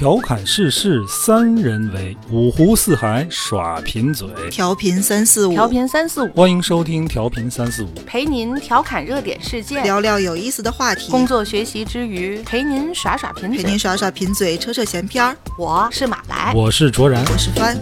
调侃世事三人为，五湖四海耍贫嘴。调频三四五，调频三四五，欢迎收听调频三四五，陪您调侃热点事件，聊聊有意思的话题，工作学习之余陪您耍耍贫嘴。陪您耍耍贫嘴，扯扯闲篇儿。我是马来，我是卓然。我是帆。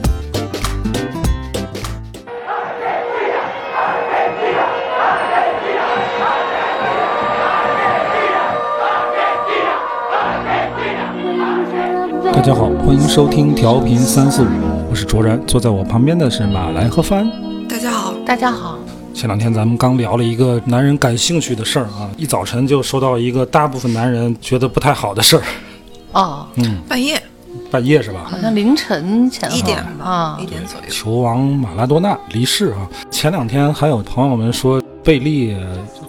家好，欢迎收听调频三四五，我是卓然，坐在我旁边的是马来和帆。大家好，大家好。前两天咱们刚聊了一个男人感兴趣的事儿啊，一早晨就收到一个大部分男人觉得不太好的事儿。哦，嗯，半夜半夜是吧？好像凌晨前一点吧，啊一，点左右。球王马拉多纳离世啊！前两天还有朋友们说贝利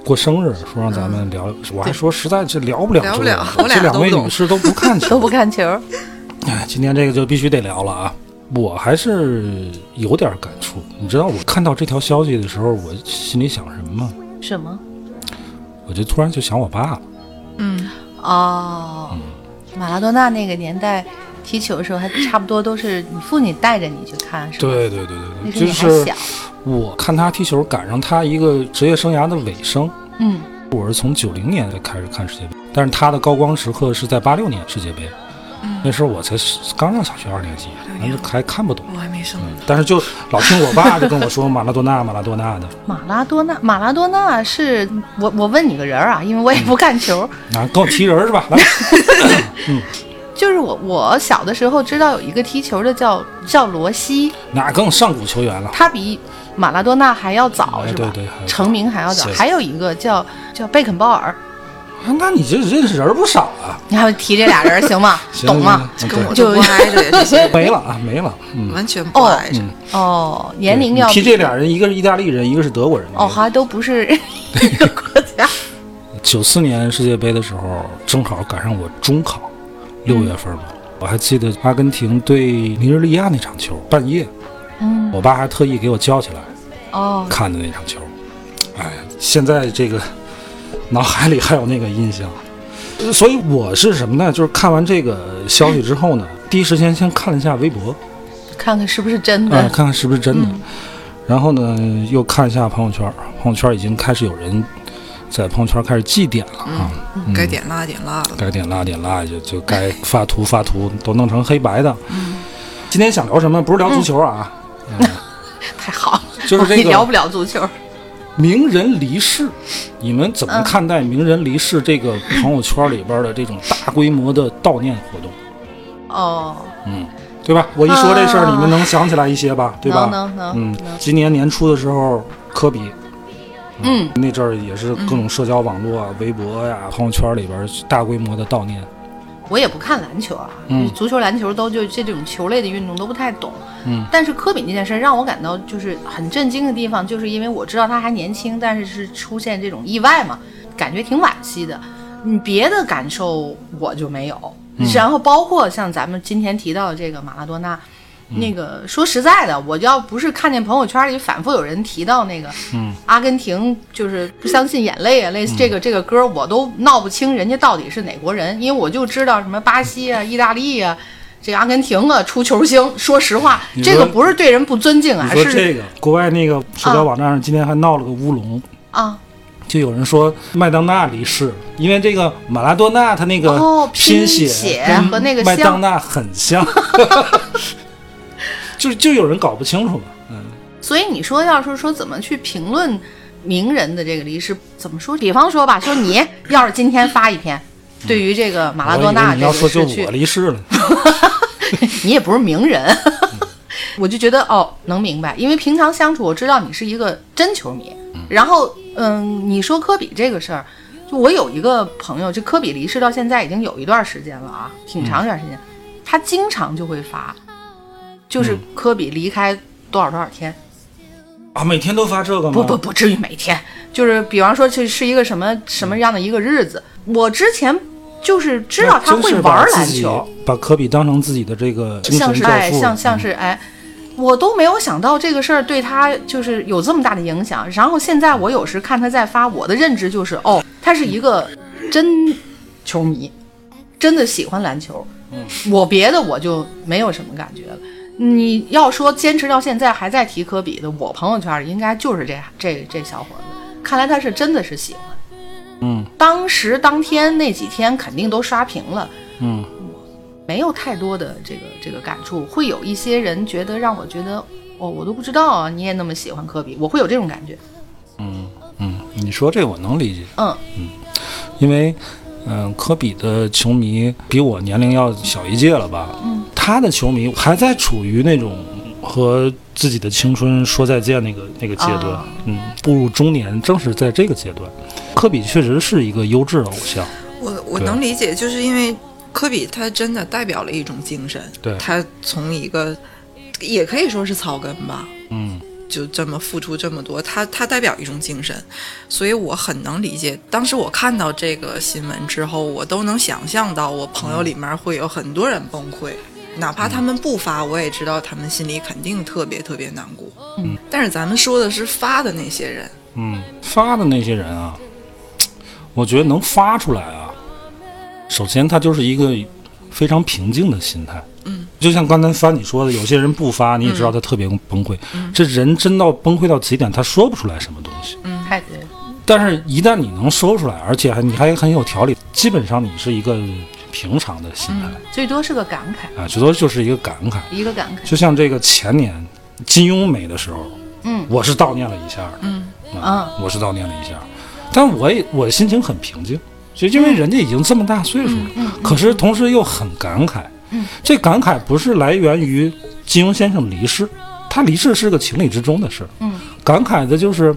过生日，说让咱们聊，我还说实在这聊不了，聊不了我俩这两位都不懂女士都不看球 都不。看球。哎，今天这个就必须得聊了啊！我还是有点感触。你知道我看到这条消息的时候，我心里想什么吗？什么？我就突然就想我爸了。嗯，哦，马拉多纳那个年代踢球的时候，还差不多都是你父亲带着你去看，是吧？，对对对对对，就是。我看他踢球，赶上他一个职业生涯的尾声。嗯，我是从九零年开始看世界杯，但是他的高光时刻是在八六年世界杯。那时候我才刚上小学二年级，咱就还看不懂。我还没生。但是就老听我爸就跟我说马拉多纳，马拉多纳的马拉多纳，马拉多纳是我我问你个人啊，因为我也不看球，啊，跟我提人是吧？来，嗯就是我我小的时候知道有一个踢球的叫叫罗西，那更上古球员了。他比马拉多纳还要早，哎是吧？对对成名还要早。还有一个叫叫贝肯鲍尔，啊那你这认识人不少啊？你还提这俩人行吗？行懂吗？？跟我就就不挨着，这些 没了啊，没了。嗯，完全不挨着。哦，年龄要提这俩人，一个是意大利人，一个是德国人。哦，还都不是 一个国家。九四年世界杯的时候，正好赶上我中考，六月份嘛。我还记得阿根廷对尼日利亚那场球，半夜，嗯，我爸还特意给我叫起来哦，看的那场球。哎，现在这个脑海里还有那个印象。呃所以我是什么呢？就是看完这个消息之后呢，第一时间先看了一下微博，看看是不是真啊、的。看看是不是真的。嗯然后呢，又看一下朋友圈，朋友圈已经开始有人在朋友圈开始祭点了啊。嗯该点蜡点蜡了。该点蜡点蜡，就就该发图发图，都弄成黑白的。今天想聊什么？不是聊足球啊，太好，就是这 你聊不了足球。名人离世。你们怎么嗯看待名人离世这个朋友圈里边的这种大规模的悼念活动？哦，嗯，对吧？我一说这事儿，啊你们能想起来一些吧？对吧？能能能嗯能，今年年初的时候，科比。嗯，那阵儿也是各种社交网络啊、微博呀、朋友圈里边大规模的悼念。我也不看篮球啊，嗯足球、篮球都就这种球类的运动都不太懂。嗯，但是科比那件事让我感到就是很震惊的地方，就是因为我知道他还年轻，但是是出现这种意外嘛，感觉挺惋惜的。你，别的感受我就没有。嗯然后包括像咱们今天提到的这个马拉多纳。嗯。那个说实在的，我要不是看见朋友圈里反复有人提到那个，嗯，阿根廷就是不相信眼泪啊，类似这个这个歌，我都闹不清人家到底是哪国人，因为我就知道什么巴西啊、意大利啊，这个阿根廷啊出球星。说实话，这个不是对人不尊敬你啊，是说这个，国外那个社交网站上今天还闹了个乌龙，啊，就有人说麦当娜离世，因为这个马拉多纳他那个哦拼拼写和那个麦像当娜很像 就就有人搞不清楚嘛。嗯，所以你说要是说怎么去评论名人的这个离世，怎么说？比方说吧，说你要是今天发一篇。对于这个马拉多纳这个要说就我，离世了，你也不是名人，我就觉得哦，能明白，因为平常相处，我知道你是一个真球迷。然后，嗯，你说科比这个事儿，就我有一个朋友，就科比离世到现在已经有一段时间了啊，挺长一段时间，他经常就会发，就是科比离开多少多少天，啊，每天都发这个吗？不不不至于每天，就是比方说这是一个什么什么样的一个日子，我之前就是知道他会玩篮球，把科比当成自己的这个像是哎，像像是哎，我都没有想到这个事儿对他就是有这么大的影响。然后现在我有时看他在发，我的认知就是哦，他是一个真球迷，真的喜欢篮球，嗯。我别的我就没有什么感觉了。你要说坚持到现在还在提科比的，我朋友圈里应该就是这这这小伙子，看来他是真的是喜欢。嗯。当时当天那几天肯定都刷屏了，嗯。没有太多的这个这个感触，会有一些人觉得让我觉得，哦，我都不知道啊，你也那么喜欢科比，我会有这种感觉。嗯嗯，你说这我能理解，嗯。嗯因为嗯、科比的球迷比我年龄要小一届了吧？嗯，他的球迷还在处于那种和自己的青春说再见那个那个阶段，啊。嗯，步入中年正是在这个阶段。科比确实是一个优质的偶像，我我能理解，就是因为科比他真的代表了一种精神，对。他从一个也可以说是草根吧，嗯就这么付出这么多，他他代表一种精神，所以我很能理解。当时我看到这个新闻之后，我都能想象到我朋友里面会有很多人崩溃，哪怕他们不发，我也知道他们心里肯定特别特别难过。嗯，但是咱们说的是发的那些人，嗯，发的那些人啊，我觉得能发出来啊，首先他就是一个非常平静的心态。嗯，就像刚才翻你说的，有些人不发，你也知道他特别崩溃。这人真到崩溃到极点，他说不出来什么东西。嗯太对。但是，一旦你能说出来，而且还你还很有条理，基本上你是一个平常的心态、最多是个感慨，啊，最多就是一个感慨。一个感慨。就像这个前年金庸没的时候，嗯我是悼念了一下的，嗯啊，我是悼念了一下，但我也我的心情很平静，就因为人家已经这么大岁数了，可是同时又很感慨，嗯，这感慨不是来源于金庸先生离世，他离世是个情理之中的事，嗯，感慨的就是。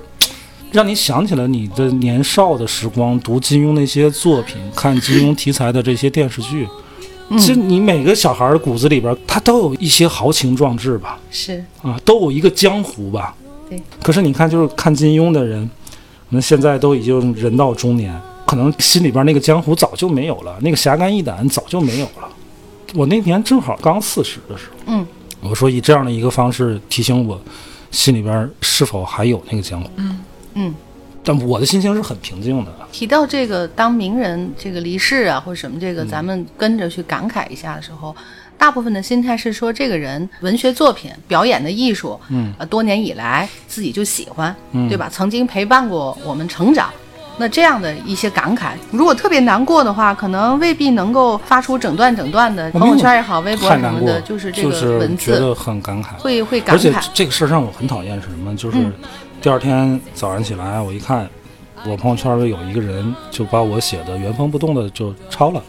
让你想起了你的年少的时光，读金庸那些作品，看金庸题材的这些电视剧，其实你每个小孩儿骨子里边，他都有一些豪情壮志吧，是啊，都有一个江湖吧。对。可是你看，就是看金庸的人，可能现在都已经人到中年，可能心里边那个江湖早就没有了，那个侠肝义胆早就没有了。我那年正好刚四十的时候，嗯，我说以这样的一个方式提醒我，心里边是否还有那个江湖？嗯嗯。但我的心情是很平静的。提到这个当名人这个离世啊，或者什么这个，咱们跟着去感慨一下的时候，大部分的心态是说，这个人文学作品、表演的艺术，嗯，呃，多年以来自己就喜欢，嗯对吧？曾经陪伴过我们成长。那这样的一些感慨，如果特别难过的话，可能未必能够发出整段整段的朋友圈也好、微博什么的，就是这个就是文字觉得很感慨。会会感慨而且慨。这个事儿让我很讨厌是什么？就是嗯第二天早上起来，我一看，我朋友圈里有一个人就把我写的原封不动的就抄了，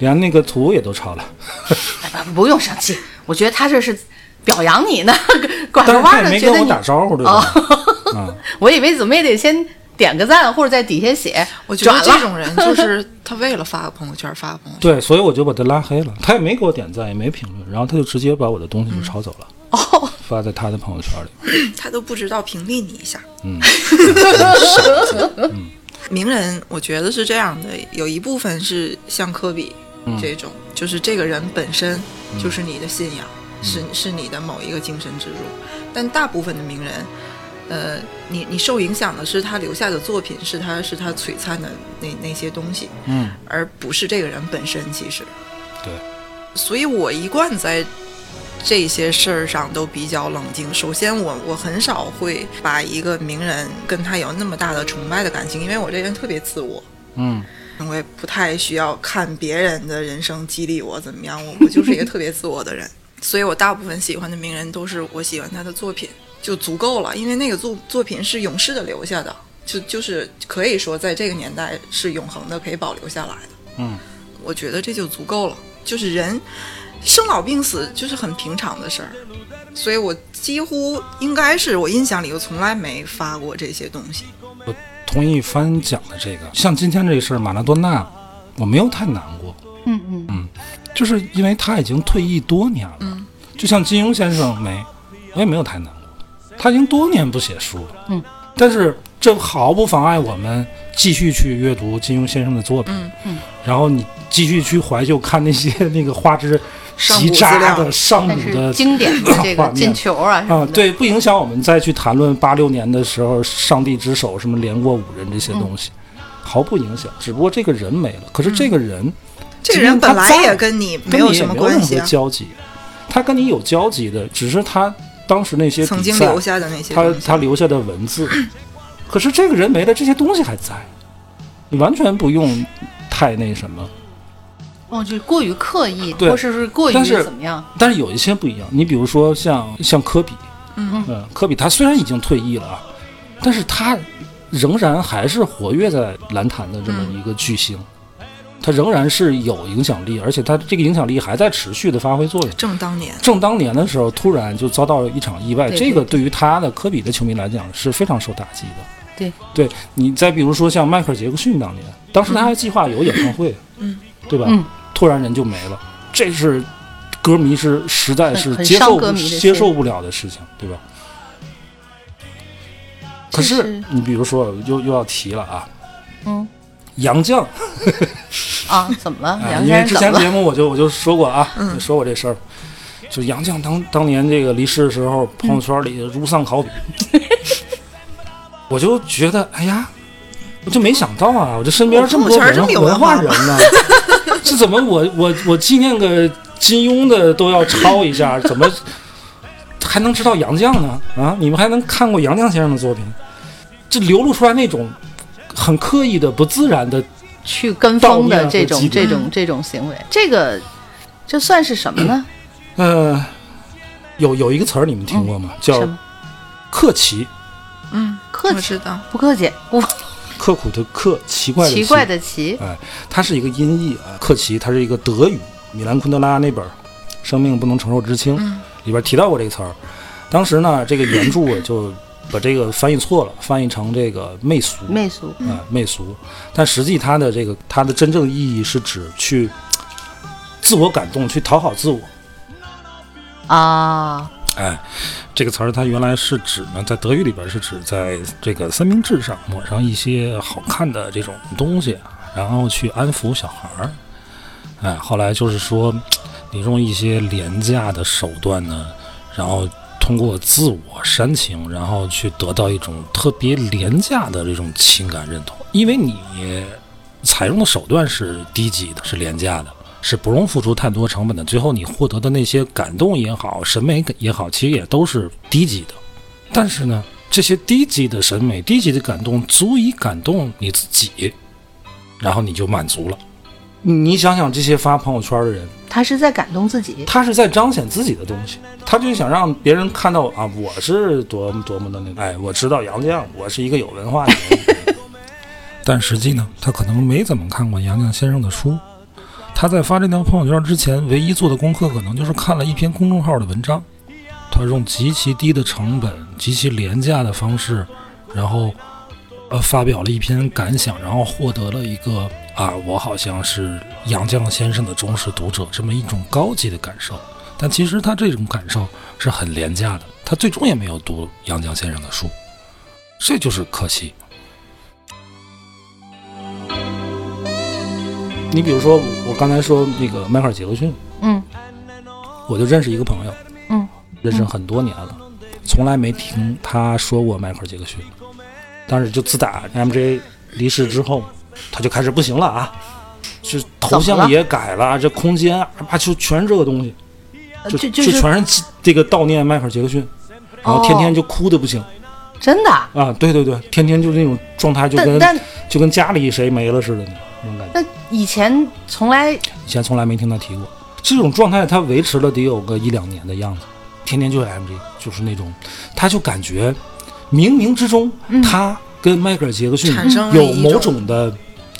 连那个图也都抄了。哎不不用生气，我觉得他这是表扬你呢，拐个弯儿的没跟我觉得你哦打招呼，对吧？啊，我以为怎么也得先点个赞，或者在底下写我觉得。这种人就是 他为了发个朋友圈发个朋友圈。对，所以我就把他拉黑了。他也没给我点赞，也没评论，然后他就直接把我的东西就抄走了，哦，发在他的朋友圈里。他都不知道屏蔽你一下。嗯，名人，我觉得是这样的，有一部分是像科比嗯这种，就是这个人本身就是你的信仰，是是你的某一个精神支柱。但大部分的名人，呃，你你受影响的是他留下的作品，是他是他璀璨的那那些东西，嗯，而不是这个人本身。其实，对，所以我一贯在这些事儿上都比较冷静。首先我，我很少会把一个名人跟他有那么大的崇拜的感情，因为我这人特别自我，嗯，我也不太需要看别人的人生激励我怎么样，我我就是一个特别自我的人。所以我大部分喜欢的名人都是我喜欢他的作品就足够了，因为那个作作品是永世的留下的，就就是可以说在这个年代是永恒的，可以保留下来的。嗯，我觉得这就足够了。就是人生老病死就是很平常的事儿，所以我几乎应该是我印象里我从来没发过这些东西。我同意帆讲的这个，像今天这个事儿，马拉多纳，我没有太难过，嗯嗯就是因为他已经退役多年了。嗯，就像金庸先生没，我也没有太难过，他已经多年不写书了。嗯，但是这毫不妨碍我们继续去阅读金庸先生的作品。嗯嗯，然后你继续去怀旧，看那些 那个花枝上极渣古资料的上但古的经典的这个进球啊啊，对，不影响我们再去谈论八六年的时候上帝之手什么连过五人这些东西，毫不影响。只不过这个人没了，可是这个人这个人本来也跟你没有什么关系啊，交集，他跟你有交集的，只是他当时那些曾经留下的那些他他留下的文字，可是这个人没了，这些东西还在，你完全不用太那什么。哦，就是过于刻意，对。或者是过于但是怎么样？但是有一些不一样，你比如说像像科比，嗯嗯，科比他虽然已经退役了啊，但是他仍然还是活跃在篮坛的这么一个巨星，他仍然是有影响力，而且他这个影响力还在持续的发挥作用。正当年，正当年的时候，突然就遭到了一场意外，对这个对于他的科比的球迷来讲是非常受打击的。对，对你再比如说像迈克尔·杰克逊当年，当时他还计划有演唱会，嗯，对吧？嗯。突然人就没了，这是歌迷是实在是接受接受不了的事情，对吧？可是你比如说又又要提了啊，嗯杨绛，啊，怎么了？因为之前？节目我就我就说过啊，嗯说过这事儿，就杨绛当当年这个离世的时候，朋友圈里如丧考妣，我就觉得哎呀，我就没想到啊，我这身边这么多文化人呢，这怎么我我我纪念个金庸的都要抄一下，怎么还能知道杨绛呢？啊，你们还能看过杨绛先生的作品？这流露出来那种很刻意的、不自然的去跟风的这种这种这种行为，这个这算是什么呢？呃，有有一个词儿你们听过吗？叫？克奇，嗯，客气我知道，不客气，我刻苦的刻，奇怪的奇怪，的奇，哎，它是一个音译啊。克奇，它是一个德语，米兰昆德拉那本《生命不能承受之轻》嗯里边提到过这个词儿。当时呢，这个原著啊就把这个翻译错了，翻译成这个媚俗，媚俗，啊，媚俗。但实际它的这个它的真正意义是指去自我感动，去讨好自我。啊，哎，这个词儿它原来是指呢，在德语里边是指在这个三明治上抹上一些好看的这种东西，然后去安抚小孩儿。哎，后来就是说，你用一些廉价的手段呢，然后通过自我煽情，然后去得到一种特别廉价的这种情感认同，因为你采用的手段是低级的，是廉价的。是不用付出太多成本的，最后你获得的那些感动也好，审美也好，其实也都是低级的。但是呢，这些低级的审美、低级的感动，足以感动你自己，然后你就满足了。你想想，这些发朋友圈的人，他是在感动自己，他是在彰显自己的东西，他就想让别人看到啊，我是多么多么的那个，哎，我知道杨绛，我是一个有文化的人。但实际呢，他可能没怎么看过杨绛先生的书。他在发这条朋友圈之前，唯一做的功课可能就是看了一篇公众号的文章。他用极其低的成本、极其廉价的方式，然后呃发表了一篇感想，然后获得了一个啊，我好像是杨绛先生的忠实读者这么一种高级的感受。但其实他这种感受是很廉价的，他最终也没有读杨绛先生的书，这就是可惜。你比如说，我刚才说那个迈克尔·杰克逊，嗯我就认识一个朋友，嗯，认识很多年了，从来没听他说过迈克尔·杰克逊。但是就自打 MJ 离世之后，他就开始不行了啊，是头像也改了，这空间啊，就全是这个东西，就呃就就是全是这个悼念迈克尔·杰克逊，然后天天就哭的不行、真的啊，啊，对对对，天天就那种状态，就跟就跟家里谁没了似的那种感觉。那以前从来以前从来没听他提过这种状态，他维持了得有个一两年的样子，天天就是 MJ，就是那种，他就感觉冥冥之中，他跟迈克尔·杰克逊产生了有某种的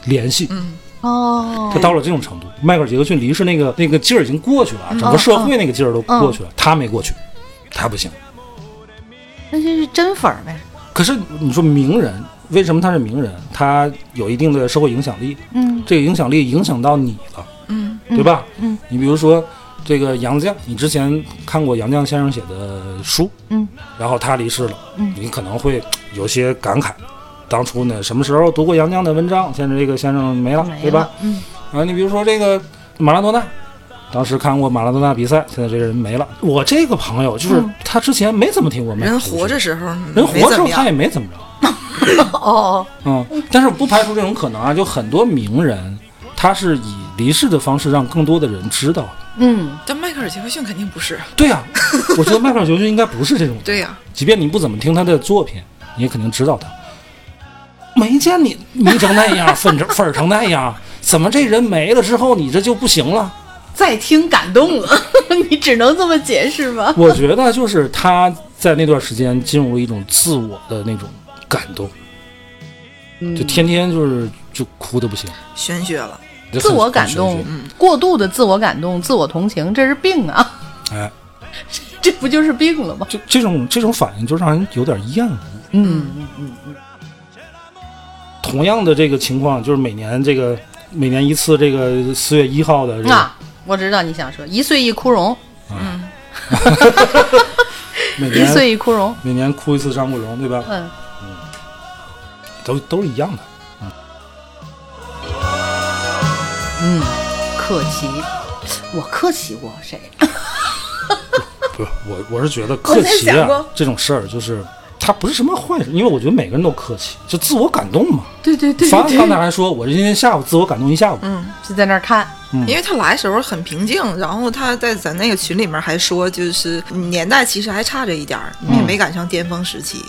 联系。嗯，哦他，到了这种程度，迈克尔·杰克逊离世那个那个劲儿已经过去了，整个嗯社会那个劲儿都过去了，他没过去，他不行。那就是真粉儿呗，可是你说名人，为什么他是名人？他有一定的社会影响力，嗯这个影响力影响到你了，嗯，对吧？嗯你比如说这个杨绛，你之前看过杨绛先生写的书，嗯，然后他离世了，嗯你可能会有些感慨。当初呢，什么时候读过杨绛的文章？现在这个先生没了，没对吧？，嗯啊，你比如说这个马拉多纳，当时看过马拉多纳比赛，现在这个人没了。我这个朋友就是、嗯他之前没怎么听过迈克尔人杰克逊活着时候人活着时候他也没怎么着。哦，嗯，但是不排除这种可能啊，就很多名人，他是以离世的方式让更多的人知道。嗯，但迈克尔·杰克逊肯定不是。对呀、我觉得迈克尔·杰克逊应该不是这种，对呀、即便你不怎么听他的作品，你也肯定知道他。没见你迷成那样，粉成 粉儿成那样，怎么这人没了之后，你这就不行了？再听感动了，你只能这么解释吧？我觉得就是他在那段时间进入了一种自我的那种感动，嗯就天天就是就哭的不行，玄学了。自我感动过度的自我感动、自我同情，这是病啊！哎，这不就是病了吗？就这种这种反应就让人有点厌恶。嗯嗯嗯嗯，同样的这个情况，就是每年这个每年一次这个四月一号的这个，啊，我知道你想说一岁一枯荣，每年一岁一枯荣，每年哭一次张国荣，对吧？嗯，都都是一样的。嗯，克奇，我克奇过谁？不是我，我是觉得客气啊这种事儿，就是他不是什么坏事，因为我觉得每个人都客气，就自我感动嘛。对对对凡刚才还说，我今天下午自我感动一下午，嗯，就在那儿看，因为他来的时候很平静，然后他在咱那个群里面还说，就是年代其实还差着一点儿，也没赶上巅峰时期。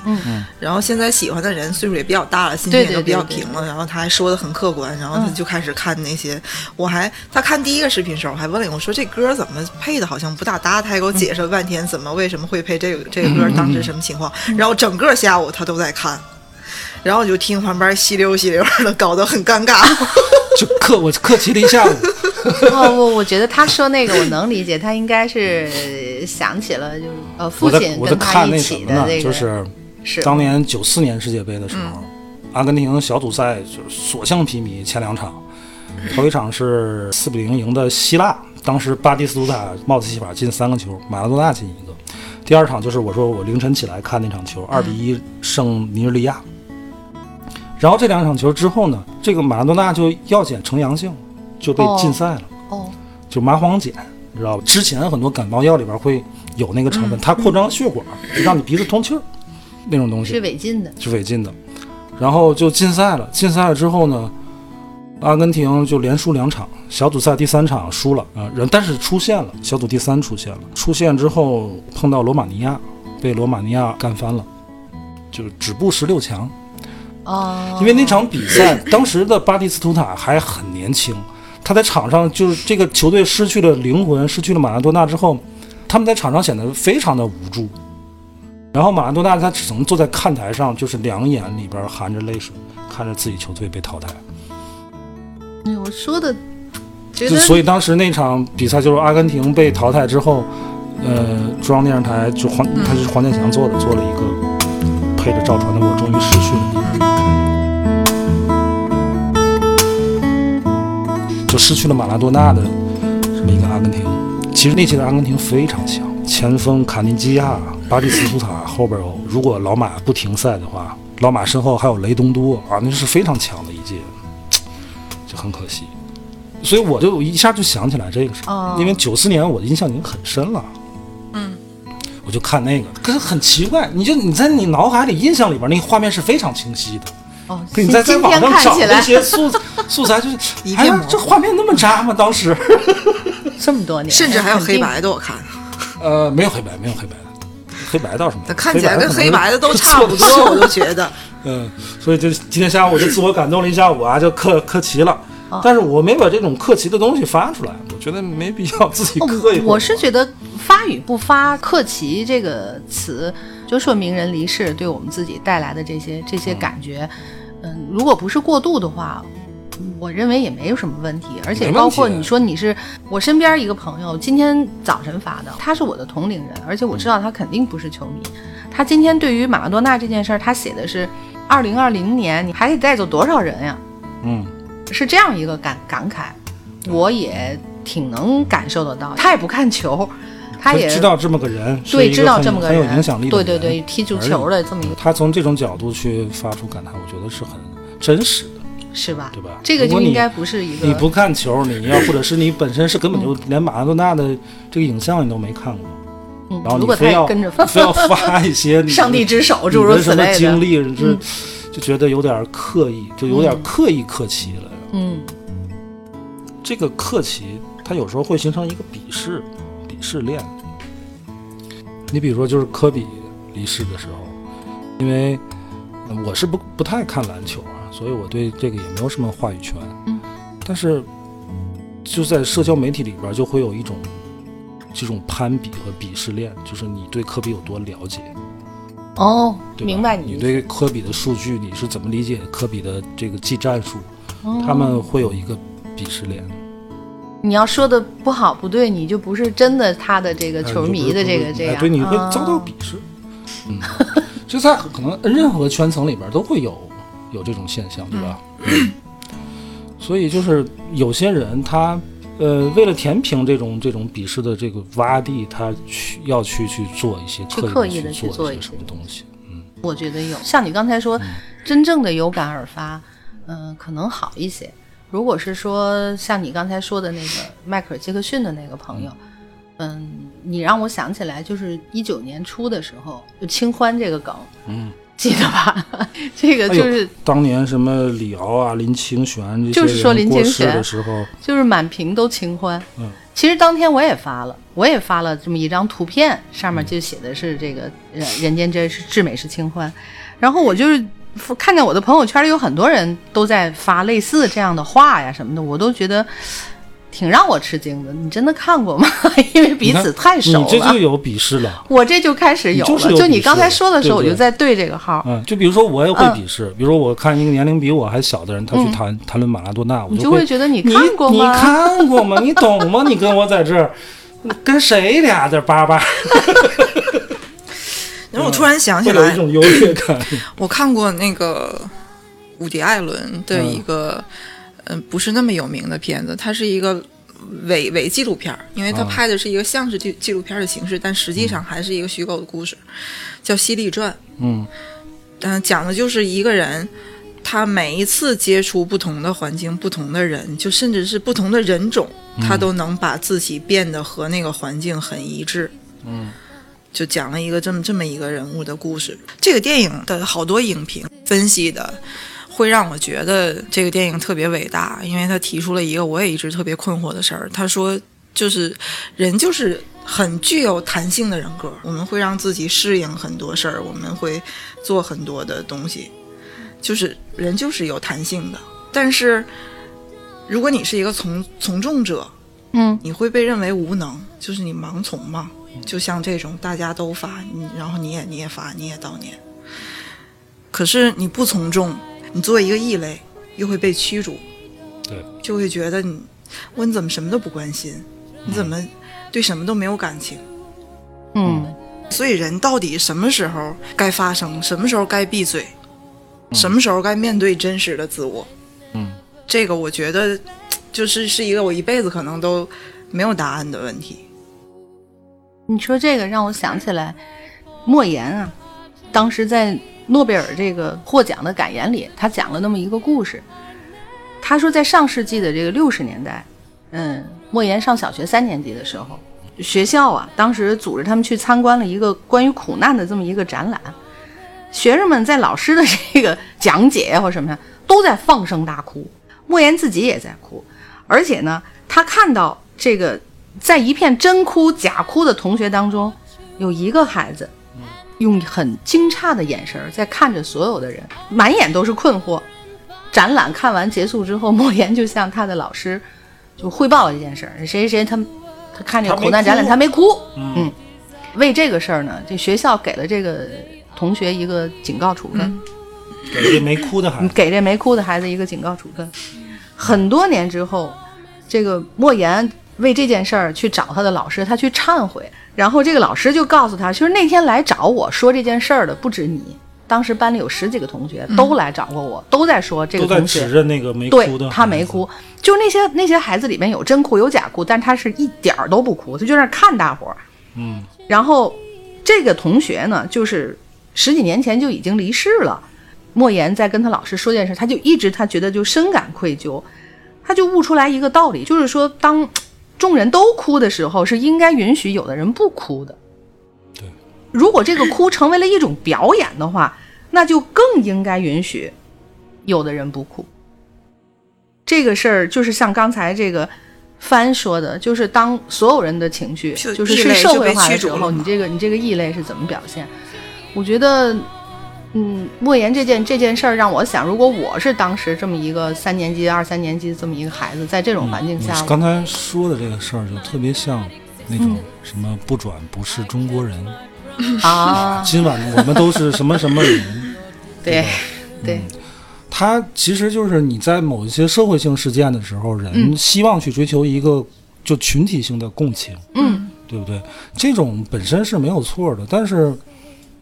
然后现在喜欢的人岁数也比较大了，心也都比较平了。然后他还说的很客观，然后他嗯就开始看那些，我还他看第一个视频时候，我还问了我说这歌怎么配的，好像不大搭。他还给我解释了半天怎么为什么会配这个这个歌，当时什么情况。然后整个下午他都在看。然后我就听旁边稀溜稀溜的，搞得很尴尬。就客我客气了一下午。哦，我我觉得他说那个我能理解，他应该是想起了就是呃父亲跟他一看那什么呢？起的那个，就是是当年九四年世界杯的时候，阿根廷小组赛就是所向披靡，前两场，头一场是四比零赢的希腊，当时巴蒂斯图塔帽子戏法进三个球，马拉多纳进一个。第二场就是我说我凌晨起来看那场球，二比一胜尼日利亚。然后这两场球之后呢，这个马拉多纳就药检呈阳性，就被哦禁赛了。哦，就麻黄碱，你知道吧？之前很多感冒药里边会有那个成分，它扩张血管，让你鼻子通气儿，那种东西是违禁的，是违禁的。然后就禁赛了，禁赛了之后呢，阿根廷就连输两场，小组赛第三场输了啊，人但是出现了，小组第三出现了，出现之后碰到罗马尼亚，被罗马尼亚干翻了，就是止步十六强。哦，因为那场比赛，当时的巴蒂斯图塔还很年轻，他在场上就是这个球队失去了灵魂，失去了马拉多纳之后，他们在场上显得非常的无助。然后马拉多纳他只能坐在看台上，就是两眼里边含着泪水，看着自己球队被淘汰。哎我说的觉得所以当时那场比赛就是阿根廷被淘汰之后，呃，中央电视台就黄，他是黄健翔做的，做了一个配着赵传的《我终于失去了就失去了马拉多纳的这么一个阿根廷。其实那届的阿根廷非常强，前锋卡尼基亚、巴蒂斯图塔后边有，如果老马不停赛的话，老马身后还有雷东多啊，那是非常强的一届，就很可惜。所以我就一下就想起来这个事儿，哦因为九四年我的印象已经很深了。嗯，我就看那个，可是很奇怪，你就你在你脑海里印象里边那个画面是非常清晰的，哦，你在在今天网上找看起来那些素 素材，就是一片模，糊哎呀这画面那么渣吗？当时，这么多年，甚至还有黑白的，我看。呃，没有黑白，没有黑白的，黑白倒是没有，它看起来跟黑白的都差不多，我都觉得。嗯，所以就今天下午我就自我感动了一下午啊，就刻刻齐了。哦但是我没把这种刻齐的东西发出来，我觉得没必要自己哦刻一我是觉得发与不发“克齐”这个词，就说名人离世对我们自己带来的这些这些感觉，嗯，如果不是过度的话。我认为也没有什么问题，而且包括你说你是我身边一个朋友，今天早晨发的，他是我的同龄人，而且我知道他肯定不是球迷。他今天对于马拉多纳这件事儿，他写的是二零二零年，你还得带走多少人呀？嗯，是这样一个感感慨，我也挺能感受得到。他也不看球，他也知道这么个人，是对知道这么个人，很有影响力的对人，对对，踢足球的这么一个他从这种角度去发出感叹，我觉得是很真实的，是吧？对吧？这个就应该不是一个你不看球，你要或者是你本身是根本就连马拉多纳的这个影像你都没看过，嗯然后你非要跟着非要发一些 你上帝之手你诸如的什么此类的，经历，是嗯就觉得有点刻意，就有点嗯刻意客气了。嗯，这个客气，它有时候会形成一个鄙视鄙视链。你比如说，就是科比离世的时候，因为呃我是不不太看篮球啊，所以我对这个也没有什么话语权。嗯，但是就在社交媒体里边，就会有一种这种攀比和鄙视链，就是你对科比有多了解。哦，明白你。你对科比的数据你是怎么理解科比的这个技战术？哦他们会有一个鄙视链。你要说的不好不对，你就不是真的他的这个球迷的这个这样，哎对，你会遭到啊鄙视。嗯，就在可能任何圈层里边都会有有这种现象，对吧？嗯所以就是有些人他呃为了填平这种这种鄙视的这个洼地，他去要去去做一些去刻刻意的去意的做一些做一些什么东西。嗯，我觉得有。像你刚才说，真正的有感而发，嗯、可能好一些。如果是说像你刚才说的那个迈克尔·杰克逊的那个朋友，嗯，你让我想起来，就是一九年初的时候，就清欢这个梗，嗯，记得吧？这个就是、当年什么李敖啊、林清玄这就是说林清玄的时候，就是满屏都清欢。嗯，其实当天我也发了，我也发了这么一张图片，上面就写的是这个“人人间真是至美是清欢”，然后我就是看见我的朋友圈里有很多人都在发类似这样的话呀什么的，我都觉得挺让我吃惊的。你真的看过吗？因为彼此太熟了。你这就有鄙视了。我这就开始有了，你就你刚才说的时候，我就在对这个号，嗯，就比如说我也会嗯鄙视，比如说我看一个年龄比我还小的人，他去谈、谈论马拉多纳，我你就就会觉得你看过吗？你看过吗？你懂吗？你跟我在这儿，跟谁俩在叭叭？然后我突然想起来，会有一种优越感。我看过那个伍迪·艾伦的一个，嗯、不是那么有名的片子，它是一个伪伪纪录片儿，因为它啊拍的是一个像是纪纪录片儿的形式，但实际上还是一个虚构的故事，叫《犀利传》。嗯嗯、讲的就是一个人，他每一次接触不同的环境、不同的人，就甚至是不同的人种，他都能把自己变得和那个环境很一致。嗯就讲了一个这么这么一个人物的故事。这个电影的好多影评分析的，会让我觉得这个电影特别伟大，因为他提出了一个我也一直特别困惑的事儿。他说，就是人就是很具有弹性的人格，我们会让自己适应很多事儿，我们会做很多的东西，就是人就是有弹性的。但是，如果你是一个从从众者，嗯，你会被认为无能，就是你盲从嘛。就像这种大家都发，你然后你也你也发，你也悼念。可是你不从众，你作为一个异类，又会被驱逐，对，就会觉得你，我你怎么什么都不关心，你怎么对什么都没有感情？嗯，所以人到底什么时候该发声，什么时候该闭嘴，什么时候该面对真实的自我？嗯，这个我觉得就是是一个我一辈子可能都没有答案的问题。你说这个让我想起来，莫言啊，当时在诺贝尔这个获奖的感言里，他讲了那么一个故事。他说，在上世纪的这个六十年代，嗯，莫言上小学三年级的时候，学校啊，当时组织他们去参观了一个关于苦难的这么一个展览。学生们在老师的这个讲解或什么呀，都在放声大哭，莫言自己也在哭，而且呢，他看到这个在一片真哭假哭的同学当中，有一个孩子用很惊诧的眼神在看着所有的人，满眼都是困惑。展览看完结束之后，莫言就向他的老师就汇报了这件事儿，谁谁谁他他看这个苦难展览他没哭，嗯嗯，为这个事儿呢，这学校给了这个同学一个警告处分。给这没哭的孩子，给这没哭的孩子一个警告处分。很多年之后，这个莫言为这件事儿去找他的老师，他去忏悔，然后这个老师就告诉他，其实那天来找我说这件事儿的不止你，当时班里有十几个同学都来找过我，都在说这个都在同学指着那个没对哭的，他没。哭，就那些那些孩子里面有真哭有假哭，但他是一点儿都不哭，他就在那儿看大伙儿。嗯然后这个同学呢，就是十几年前就已经离世了。莫言在跟他老师说这件事，他就一直他觉得就深感愧疚，他就悟出来一个道理，就是说当众人都哭的时候，是应该允许有的人不哭的。对，如果这个哭成为了一种表演的话，那就更应该允许有的人不哭。这个事儿就是像刚才这个帆说的，就是当所有人的情绪就就是是社会化的时候，你这个你这个异类是怎么表现？我觉得，嗯，莫言这件这件事儿让我想，如果我是当时这么一个三年级、二三年级这么一个孩子，在这种环境下，你刚才说的这个事儿，就特别像那种嗯什么不转不是中国人，啊，今晚我们都是什么什么人。对吧？对，他其实就是你在某一些社会性事件的时候，人嗯。希望去追求一个就群体性的共情，嗯。对不对？这种本身是没有错的，但是，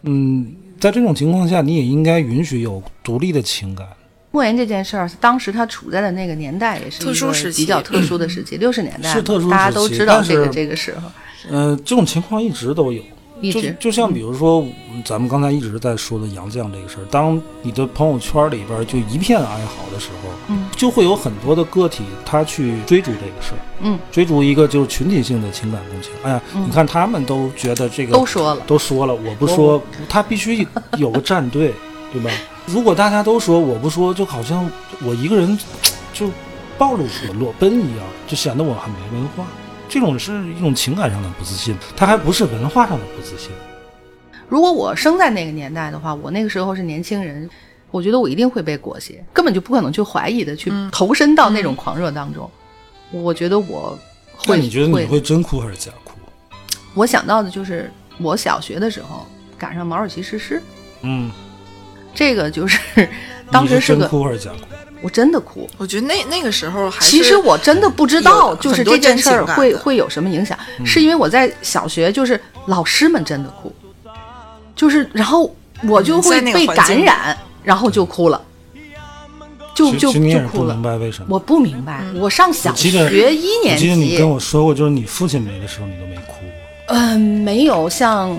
嗯，在这种情况下，你也应该允许有独立的情感。莫言这件事儿，当时他处在的那个年代也是特殊时期。比较特殊的时期，六十年代是特殊大家都知道这个这个时候，呃，这种情况一直都有，就一直嗯就像比如说，咱们刚才一直在说的杨绛这个事儿，当你的朋友圈里边就一片哀嚎的时候，嗯，就会有很多的个体他去追逐这个事儿，嗯，追逐一个就是群体性的情感共情。哎呀，嗯你看他们都觉得这个都说了，都说了，我不说，他必须有个战队，对吧？如果大家都说我不说，就好像我一个人就暴露我裸奔一样，就显得我很没文化。这种是一种情感上的不自信，他还不是文化上的不自信。如果我生在那个年代的话，我那个时候是年轻人，我觉得我一定会被裹挟，根本就不可能去怀疑的去投身到那种狂热当中。我觉得我会，那你觉得你会会真哭还是假哭？我想到的就是我小学的时候赶上毛主席逝世，嗯，这个就是当时你是真个哭还是假哭？我真的哭。我觉得那那个时候还是其实我真的不知道，就是这件事儿会会有什么影响，嗯是因为我在小学，就是老师们真的哭，就是然后我就会被感染，然后就哭了，就就就哭了不明。白为什么。我不明白，我上小学一年我记得你级跟，我说过，就是你父亲没的时候，你都没哭过。嗯、没有像，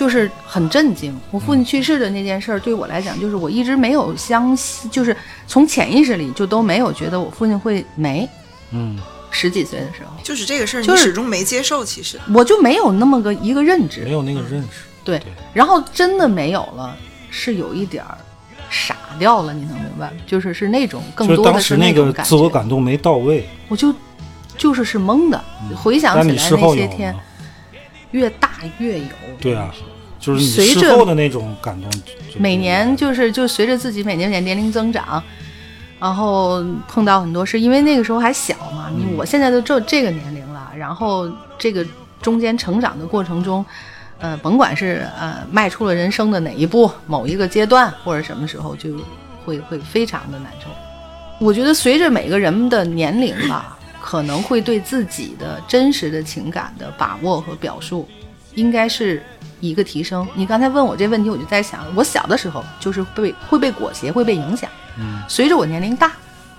就是很震惊。我父亲去世的那件事儿，对我来讲，就是我一直没有相信，就是从潜意识里就都没有觉得我父亲会没。嗯，十几岁的时候，就是这个事儿，就是你始终没接受。其实我就没有那么个一个认知没。有那个认识。对对，然后真的没有了，是有一点儿傻掉了，你能明白吗？就是是那种更多的当时那种感个自我，感动没到位，我就就是是懵的。回想起来那些天？，越大越有。对啊，就是你随着事后的那种感动每年就是就随着自己每年年年龄增长，然后碰到很多事，因为那个时候还小嘛，你我现在都这这个年龄了，然后这个中间成长的过程中，呃，甭管是呃迈出了人生的哪一步，某一个阶段或者什么时候，就会会非常的难受。我觉得随着每个人的年龄吧，可能会对自己的真实的情感的把握和表述，应该是一个提升。你刚才问我这问题，我就在想，我小的时候就是被会被裹挟，会被影响。嗯，随着我年龄大，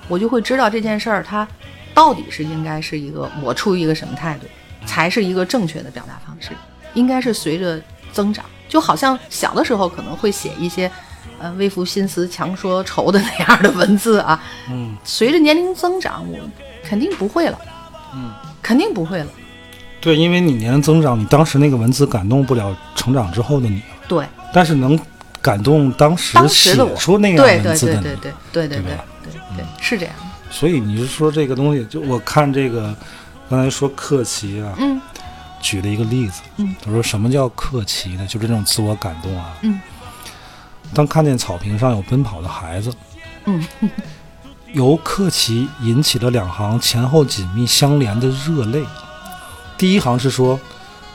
我就会知道这件事儿它到底是应该是一个我出于一个什么态度，才是一个正确的表达方式。应该是随着增长，就好像小的时候可能会写一些。呃，微服心思强说愁的那样的文字啊，嗯，随着年龄增长，我肯定不会了，嗯，肯定不会了。对，因为你年龄增长，你当时那个文字感动不了成长之后的你，对，但是能感动当时写出那样文字的你。对对对对对对对对对，是这样。的。所以你是说这个东西，就我看这个刚才说克奇啊，嗯。举了一个例子，嗯，他说什么叫克奇呢？就是这种自我感动啊，嗯，当看见草坪上有奔跑的孩子，嗯，由克奇引起了两行前后紧密相连的热泪。第一行是说，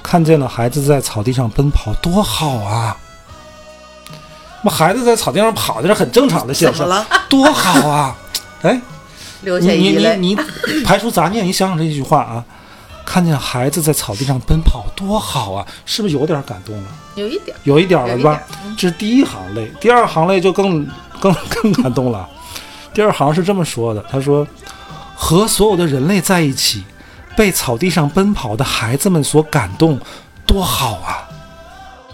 看见了孩子在草地上奔跑，多好啊！那孩子在草地上跑，这是很正常的现象？多好啊！哎，流你你下一滴泪。你你排除杂念，你想想这一句话啊，看见孩子在草地上奔跑，多好啊！是不是有点感动了？有一点儿，有一点儿了吧这是第一行泪，第二行泪就更 更更感动了。第二行是这么说的：“他说，和所有的人类在一起，被草地上奔跑的孩子们所感动，多好啊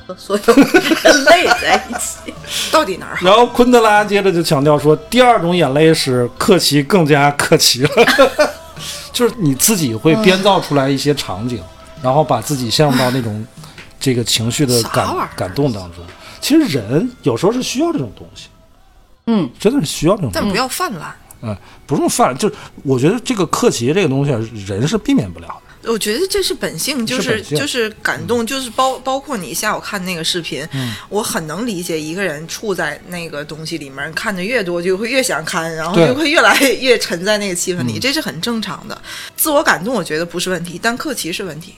和所有人类在一起。到底哪儿！好？然后昆德拉接着就强调说，第二种眼泪是克奇更加克奇了，就是你自己会编造出来一些场景，然后把自己陷入到那种这个情绪的感感动当中。其实人有时候是需要这种东西。嗯，真的是需要这种东西。但不要泛滥。嗯，不用犯，就是我觉得这个客气这个东西啊，人是避免不了的。我觉得这是本性，就是是就是感动，就是包包括你下午看那个视频，我很能理解一个人处在那个东西里面，看的越多就会越想看，然后就会越来越沉在那个气氛里，这是很正常的。自我感动我觉得不是问题，但克奇是问题。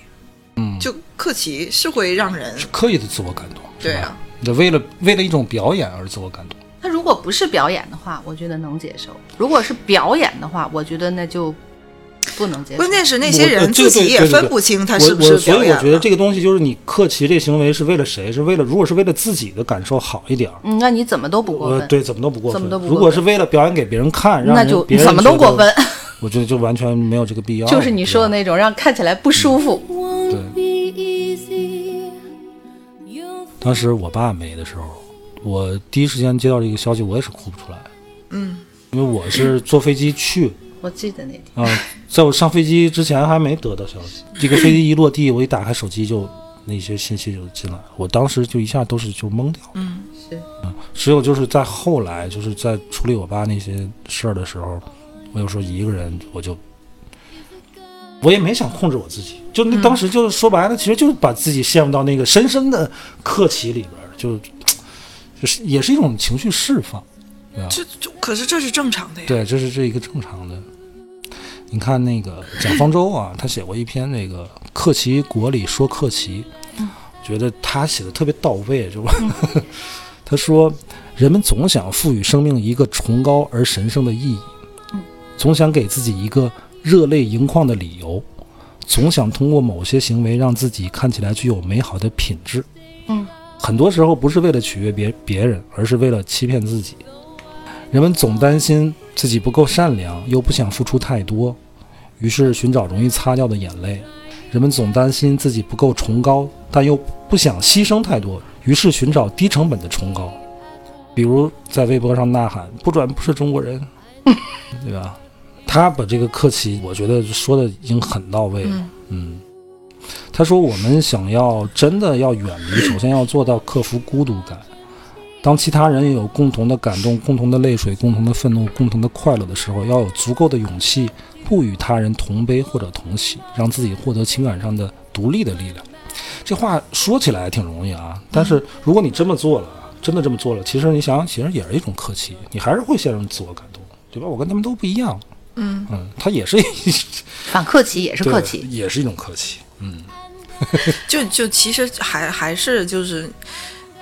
嗯，就克奇是会让人刻意的自我感动，对啊，你为了为了一种表演而自我感动。他如果不是表演的话，我觉得能接受；如果是表演的话，我觉得那就不能接受。关键是那些人自己也分不清他是不是我所以我觉得这个东西就是你克奇这行为是为了谁？是为了如果是为了自己的感受好一点儿，嗯，那你怎么都不过分，呃对，怎么都不过分。怎么都不过分如果是为了表演给别人看，让那就人别人怎么都过分。我觉得就完全没有这个必要。就是你说的那种让看起来不舒服。对当时我爸没的时候，我第一时间接到这个消息，我也是哭不出来，嗯，因为我是坐飞机去。我记得那天，啊、在我上飞机之前还没得到消息。这个飞机一落地，我一打开手机就那些信息就进来，我当时就一下都是就懵掉。嗯是。只有就是在后来，就是在处理我爸那些事儿的时候，我有时候一个人我就。我也没想控制我自己，就那当时就是说白了，其实就是把自己陷入到那个深深的客气里边儿，就就是也是一种情绪释放，对吧？这这可是这是正常的呀。对，这是这一个正常的。你看那个蒋方舟啊，他写过一篇那个《克奇国里说克奇》，觉得他写的特别到位，就吧？他说，人们总想赋予生命一个崇高而神圣的意义，总想给自己一个热泪盈眶的理由，总想通过某些行为让自己看起来具有美好的品质。嗯，很多时候不是为了取悦别别人，而是为了欺骗自己。人们总担心自己不够善良，又不想付出太多，于是寻找容易擦掉的眼泪。人们总担心自己不够崇高，但又不想牺牲太多，于是寻找低成本的崇高，比如在微博上呐喊“不转不是中国人”，对吧？他把这个客气，我觉得说的已经很到位了。嗯嗯，他说我们想要真的要远离，首先要做到克服孤独感。当其他人也有共同的感动、共同的泪水、共同的愤怒、共同的快乐的时候，要有足够的勇气，不与他人同悲或者同喜，让自己获得情感上的独立的力量。这话说起来挺容易啊，但是如果你这么做了，真的这么做了，其实你想想，其实也是一种客气，你还是会陷入自我感动，对吧？我跟他们都不一样，嗯嗯，他也是一反客气也是客气，也是一种客气，嗯。就就其实还还是就是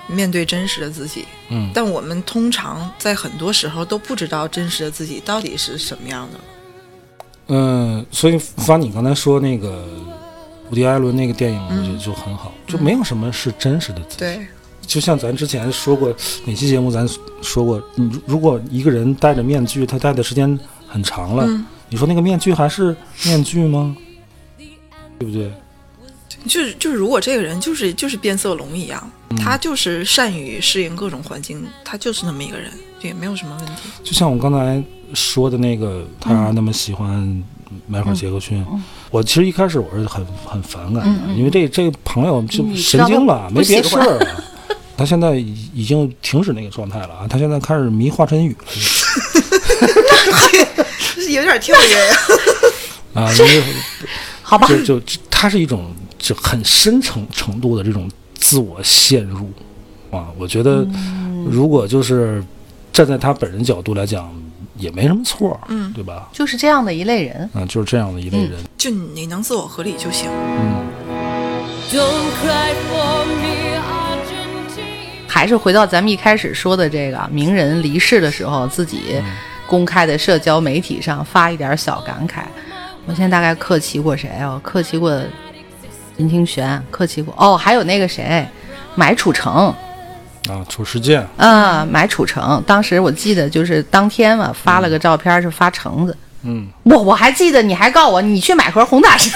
面对真实的自己，嗯但我们通常在很多时候都不知道真实的自己到底是什么样的。嗯，所以发你刚才说那个伍迪·艾伦那个电影，我觉得就很好，就没有什么是真实的自己。对，就像咱之前说过哪期节目，咱说过，你如如果一个人戴着面具，他戴的时间很长了，嗯你说那个面具还是面具吗？对不对？就是就是，如果这个人就是就是变色龙一样，嗯他就是善于适应各种环境，他就是那么一个人，也没有什么问题。就像我刚才说的那个，他那么喜欢迈克尔·杰克逊，我其实一开始我是很很反感的，因为这这个朋友就神经了，没别的事儿啊。他现在已已经停止那个状态了啊，他现在开始迷华晨宇了就是 有点跳跃呀。啊，因为 好吧？就就他是一种就很深程程度的这种自我陷入啊，我觉得嗯如果就是站在他本人角度来讲，也没什么错，嗯，对吧？就是这样的一类人。嗯，就是这样的一类人，就你能自我合理就行。嗯 Don't cry for me, Argentina. 还是回到咱们一开始说的这个名人离世的时候，自己公开的社交媒体上发一点小感慨。我现在大概客气过谁啊？我客气过林清玄，客气过哦，还有那个谁，买楚成，啊，褚时健，啊，买褚橙。当时我记得就是当天嘛，发了个照片，是发橙子。嗯，我我还记得，你还告我你去买盒红塔山。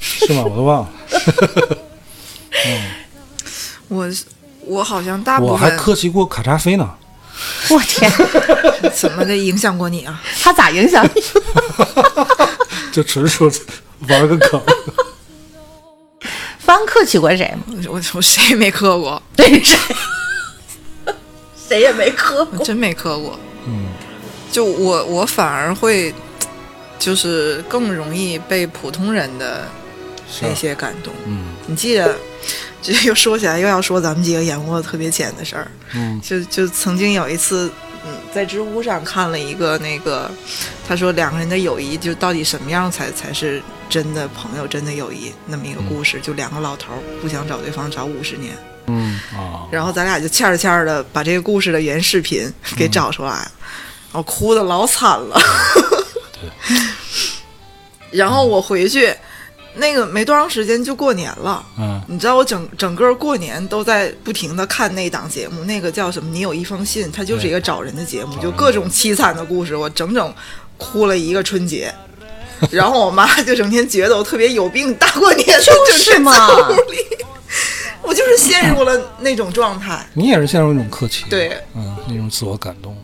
是吗？我都忘了，嗯我我好像大我还客气过卡扎菲呢。我天，怎么的影响过你啊？他咋影响你？就纯属玩个梗。方客气过谁吗？我我我谁也没磕过，对谁？谁也没磕过。真没磕过。嗯就我我反而会，就是更容易被普通人的是那些感动。嗯你记得，这又说起来又要说咱们几个演过的特别浅的事儿。嗯就就曾经有一次，嗯，在知乎上看了一个那个，他说两个人的友谊就到底什么样才才是真的朋友、真的友谊那么一个故事，就两个老头儿互相找对方找五十年，嗯。啊，然后咱俩就欠儿欠儿的把这个故事的原视频给找出来了，然后哭的老惨了。然后我回去，那个没多长时间就过年了。嗯你知道我整整个过年都在不停的看那档节目，那个叫什么？你有一封信，它就是一个找人的节目，就各种凄惨的故事，我整整哭了一个春节。然后我妈就整天觉得我特别有病，大过年的就 是嘛整天在屋里，我就是陷入了那种状态。你也是陷入一种客气，对，嗯，那种自我感动。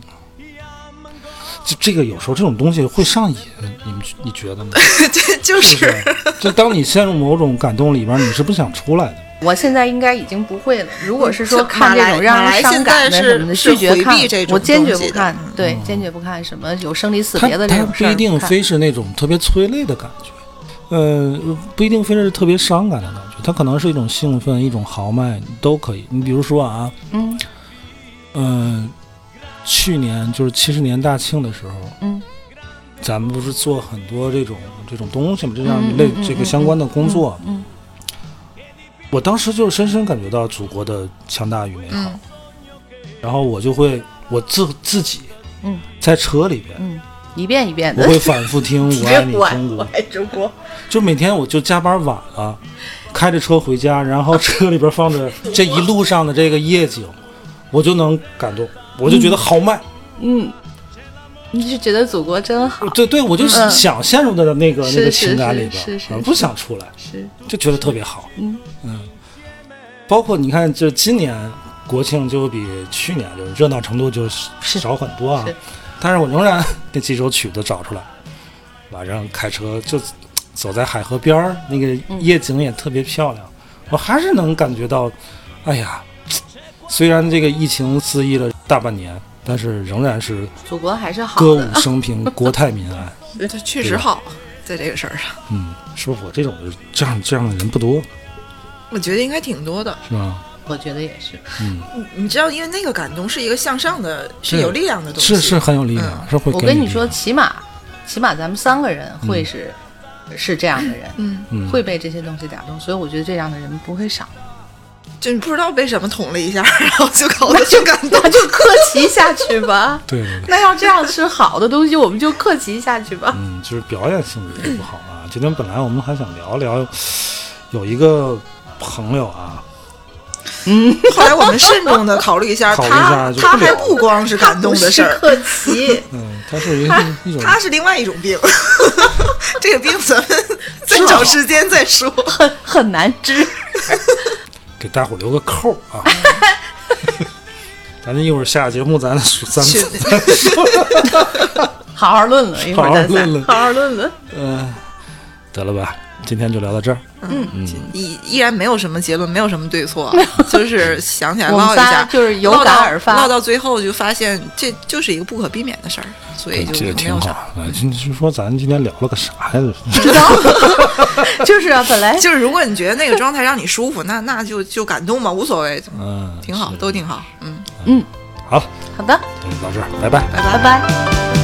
就这个有时候这种东西会上瘾，你们你觉得吗？对就是不是？就当你陷入某种感动里边，你是不想出来的。我现在应该已经不会了。如果是说看这种让人伤感的什么的，拒绝看避这，种我坚决不看嗯。对，坚决不看什么有生离死别的这它种事儿。不一定非是那种特别催泪的感觉，呃，不一定非是特别伤感的感觉，它可能是一种兴奋、一种豪迈，都可以。你比如说啊，嗯嗯、去年就是七十年大庆的时候，嗯。咱们不是做很多这种这种东西嘛，这样类嗯嗯这个相关的工作，嗯我当时就是深深感觉到祖国的强大与美好，嗯。然后我就会我自自己嗯。在车里边，嗯，一遍一遍的。我会反复听《我爱你中国》，爱中国。就每天我就加班晚了，开着车回家，然后车里边放着这一路上的这个夜景，我就能感动，我就觉得豪迈。嗯，你是觉得祖国真好？对对，我就嗯。想陷入到那个那个情感里边，不想出来，是，就觉得特别好。嗯。嗯。包括你看，就今年国庆就比去年就是热闹程度就少很多啊，但是我仍然那几首曲子找出来，晚上开车就走在海河边儿，那个嗯。夜景也特别漂亮，我还是能感觉到，哎呀，虽然这个疫情肆意了大半年，但是仍然是祖国还是好歌。舞升平，国泰民安。这 确实好，在这个事儿上，嗯，是不是我这种这样这样的人不多，我觉得应该挺多的。是吗？我觉得也是。嗯，你知道，因为那个感动是一个向上的，是是有力量的东西。是是很有力量，嗯是会。我跟你说，，起码起码咱们三个人会是、是这样的人，嗯，嗯，会被这些东西打动，所以我觉得这样的人不会少。就你不知道被什么捅了一下，然后就搞得就感动。那就客气下去吧。对对对。那要这样吃好的东西，我们就客气下去吧。嗯，就是表演性质也不好啊。今天本来我们还想聊聊，有一个朋友啊，嗯后来我们慎重的 考虑一下，他他还不光是感动的事儿，客气，嗯，他是一一种他是另外一种病。这个病咱们再找时间再说。很很难治。给大伙留个扣儿啊。咱这一会儿下节目咱说，咱去咱说，好好论论，一会儿咱仨好好论论好好论论。嗯，得了吧，今天就聊到这儿。嗯，依依然没有什么结论，没有什么对错，就是想起来唠一下，就是有感而发唠到最后就发现这就是一个不可避免的事儿，所以就挺好没有啥。啊。就是说咱今天聊了个啥呀？知道，就是啊，本来就是如果你觉得那个状态让你舒服，那那就就感动吧，无所谓，嗯，挺好，都挺好。嗯嗯，好，好的，就到这儿，拜拜。拜拜拜。拜。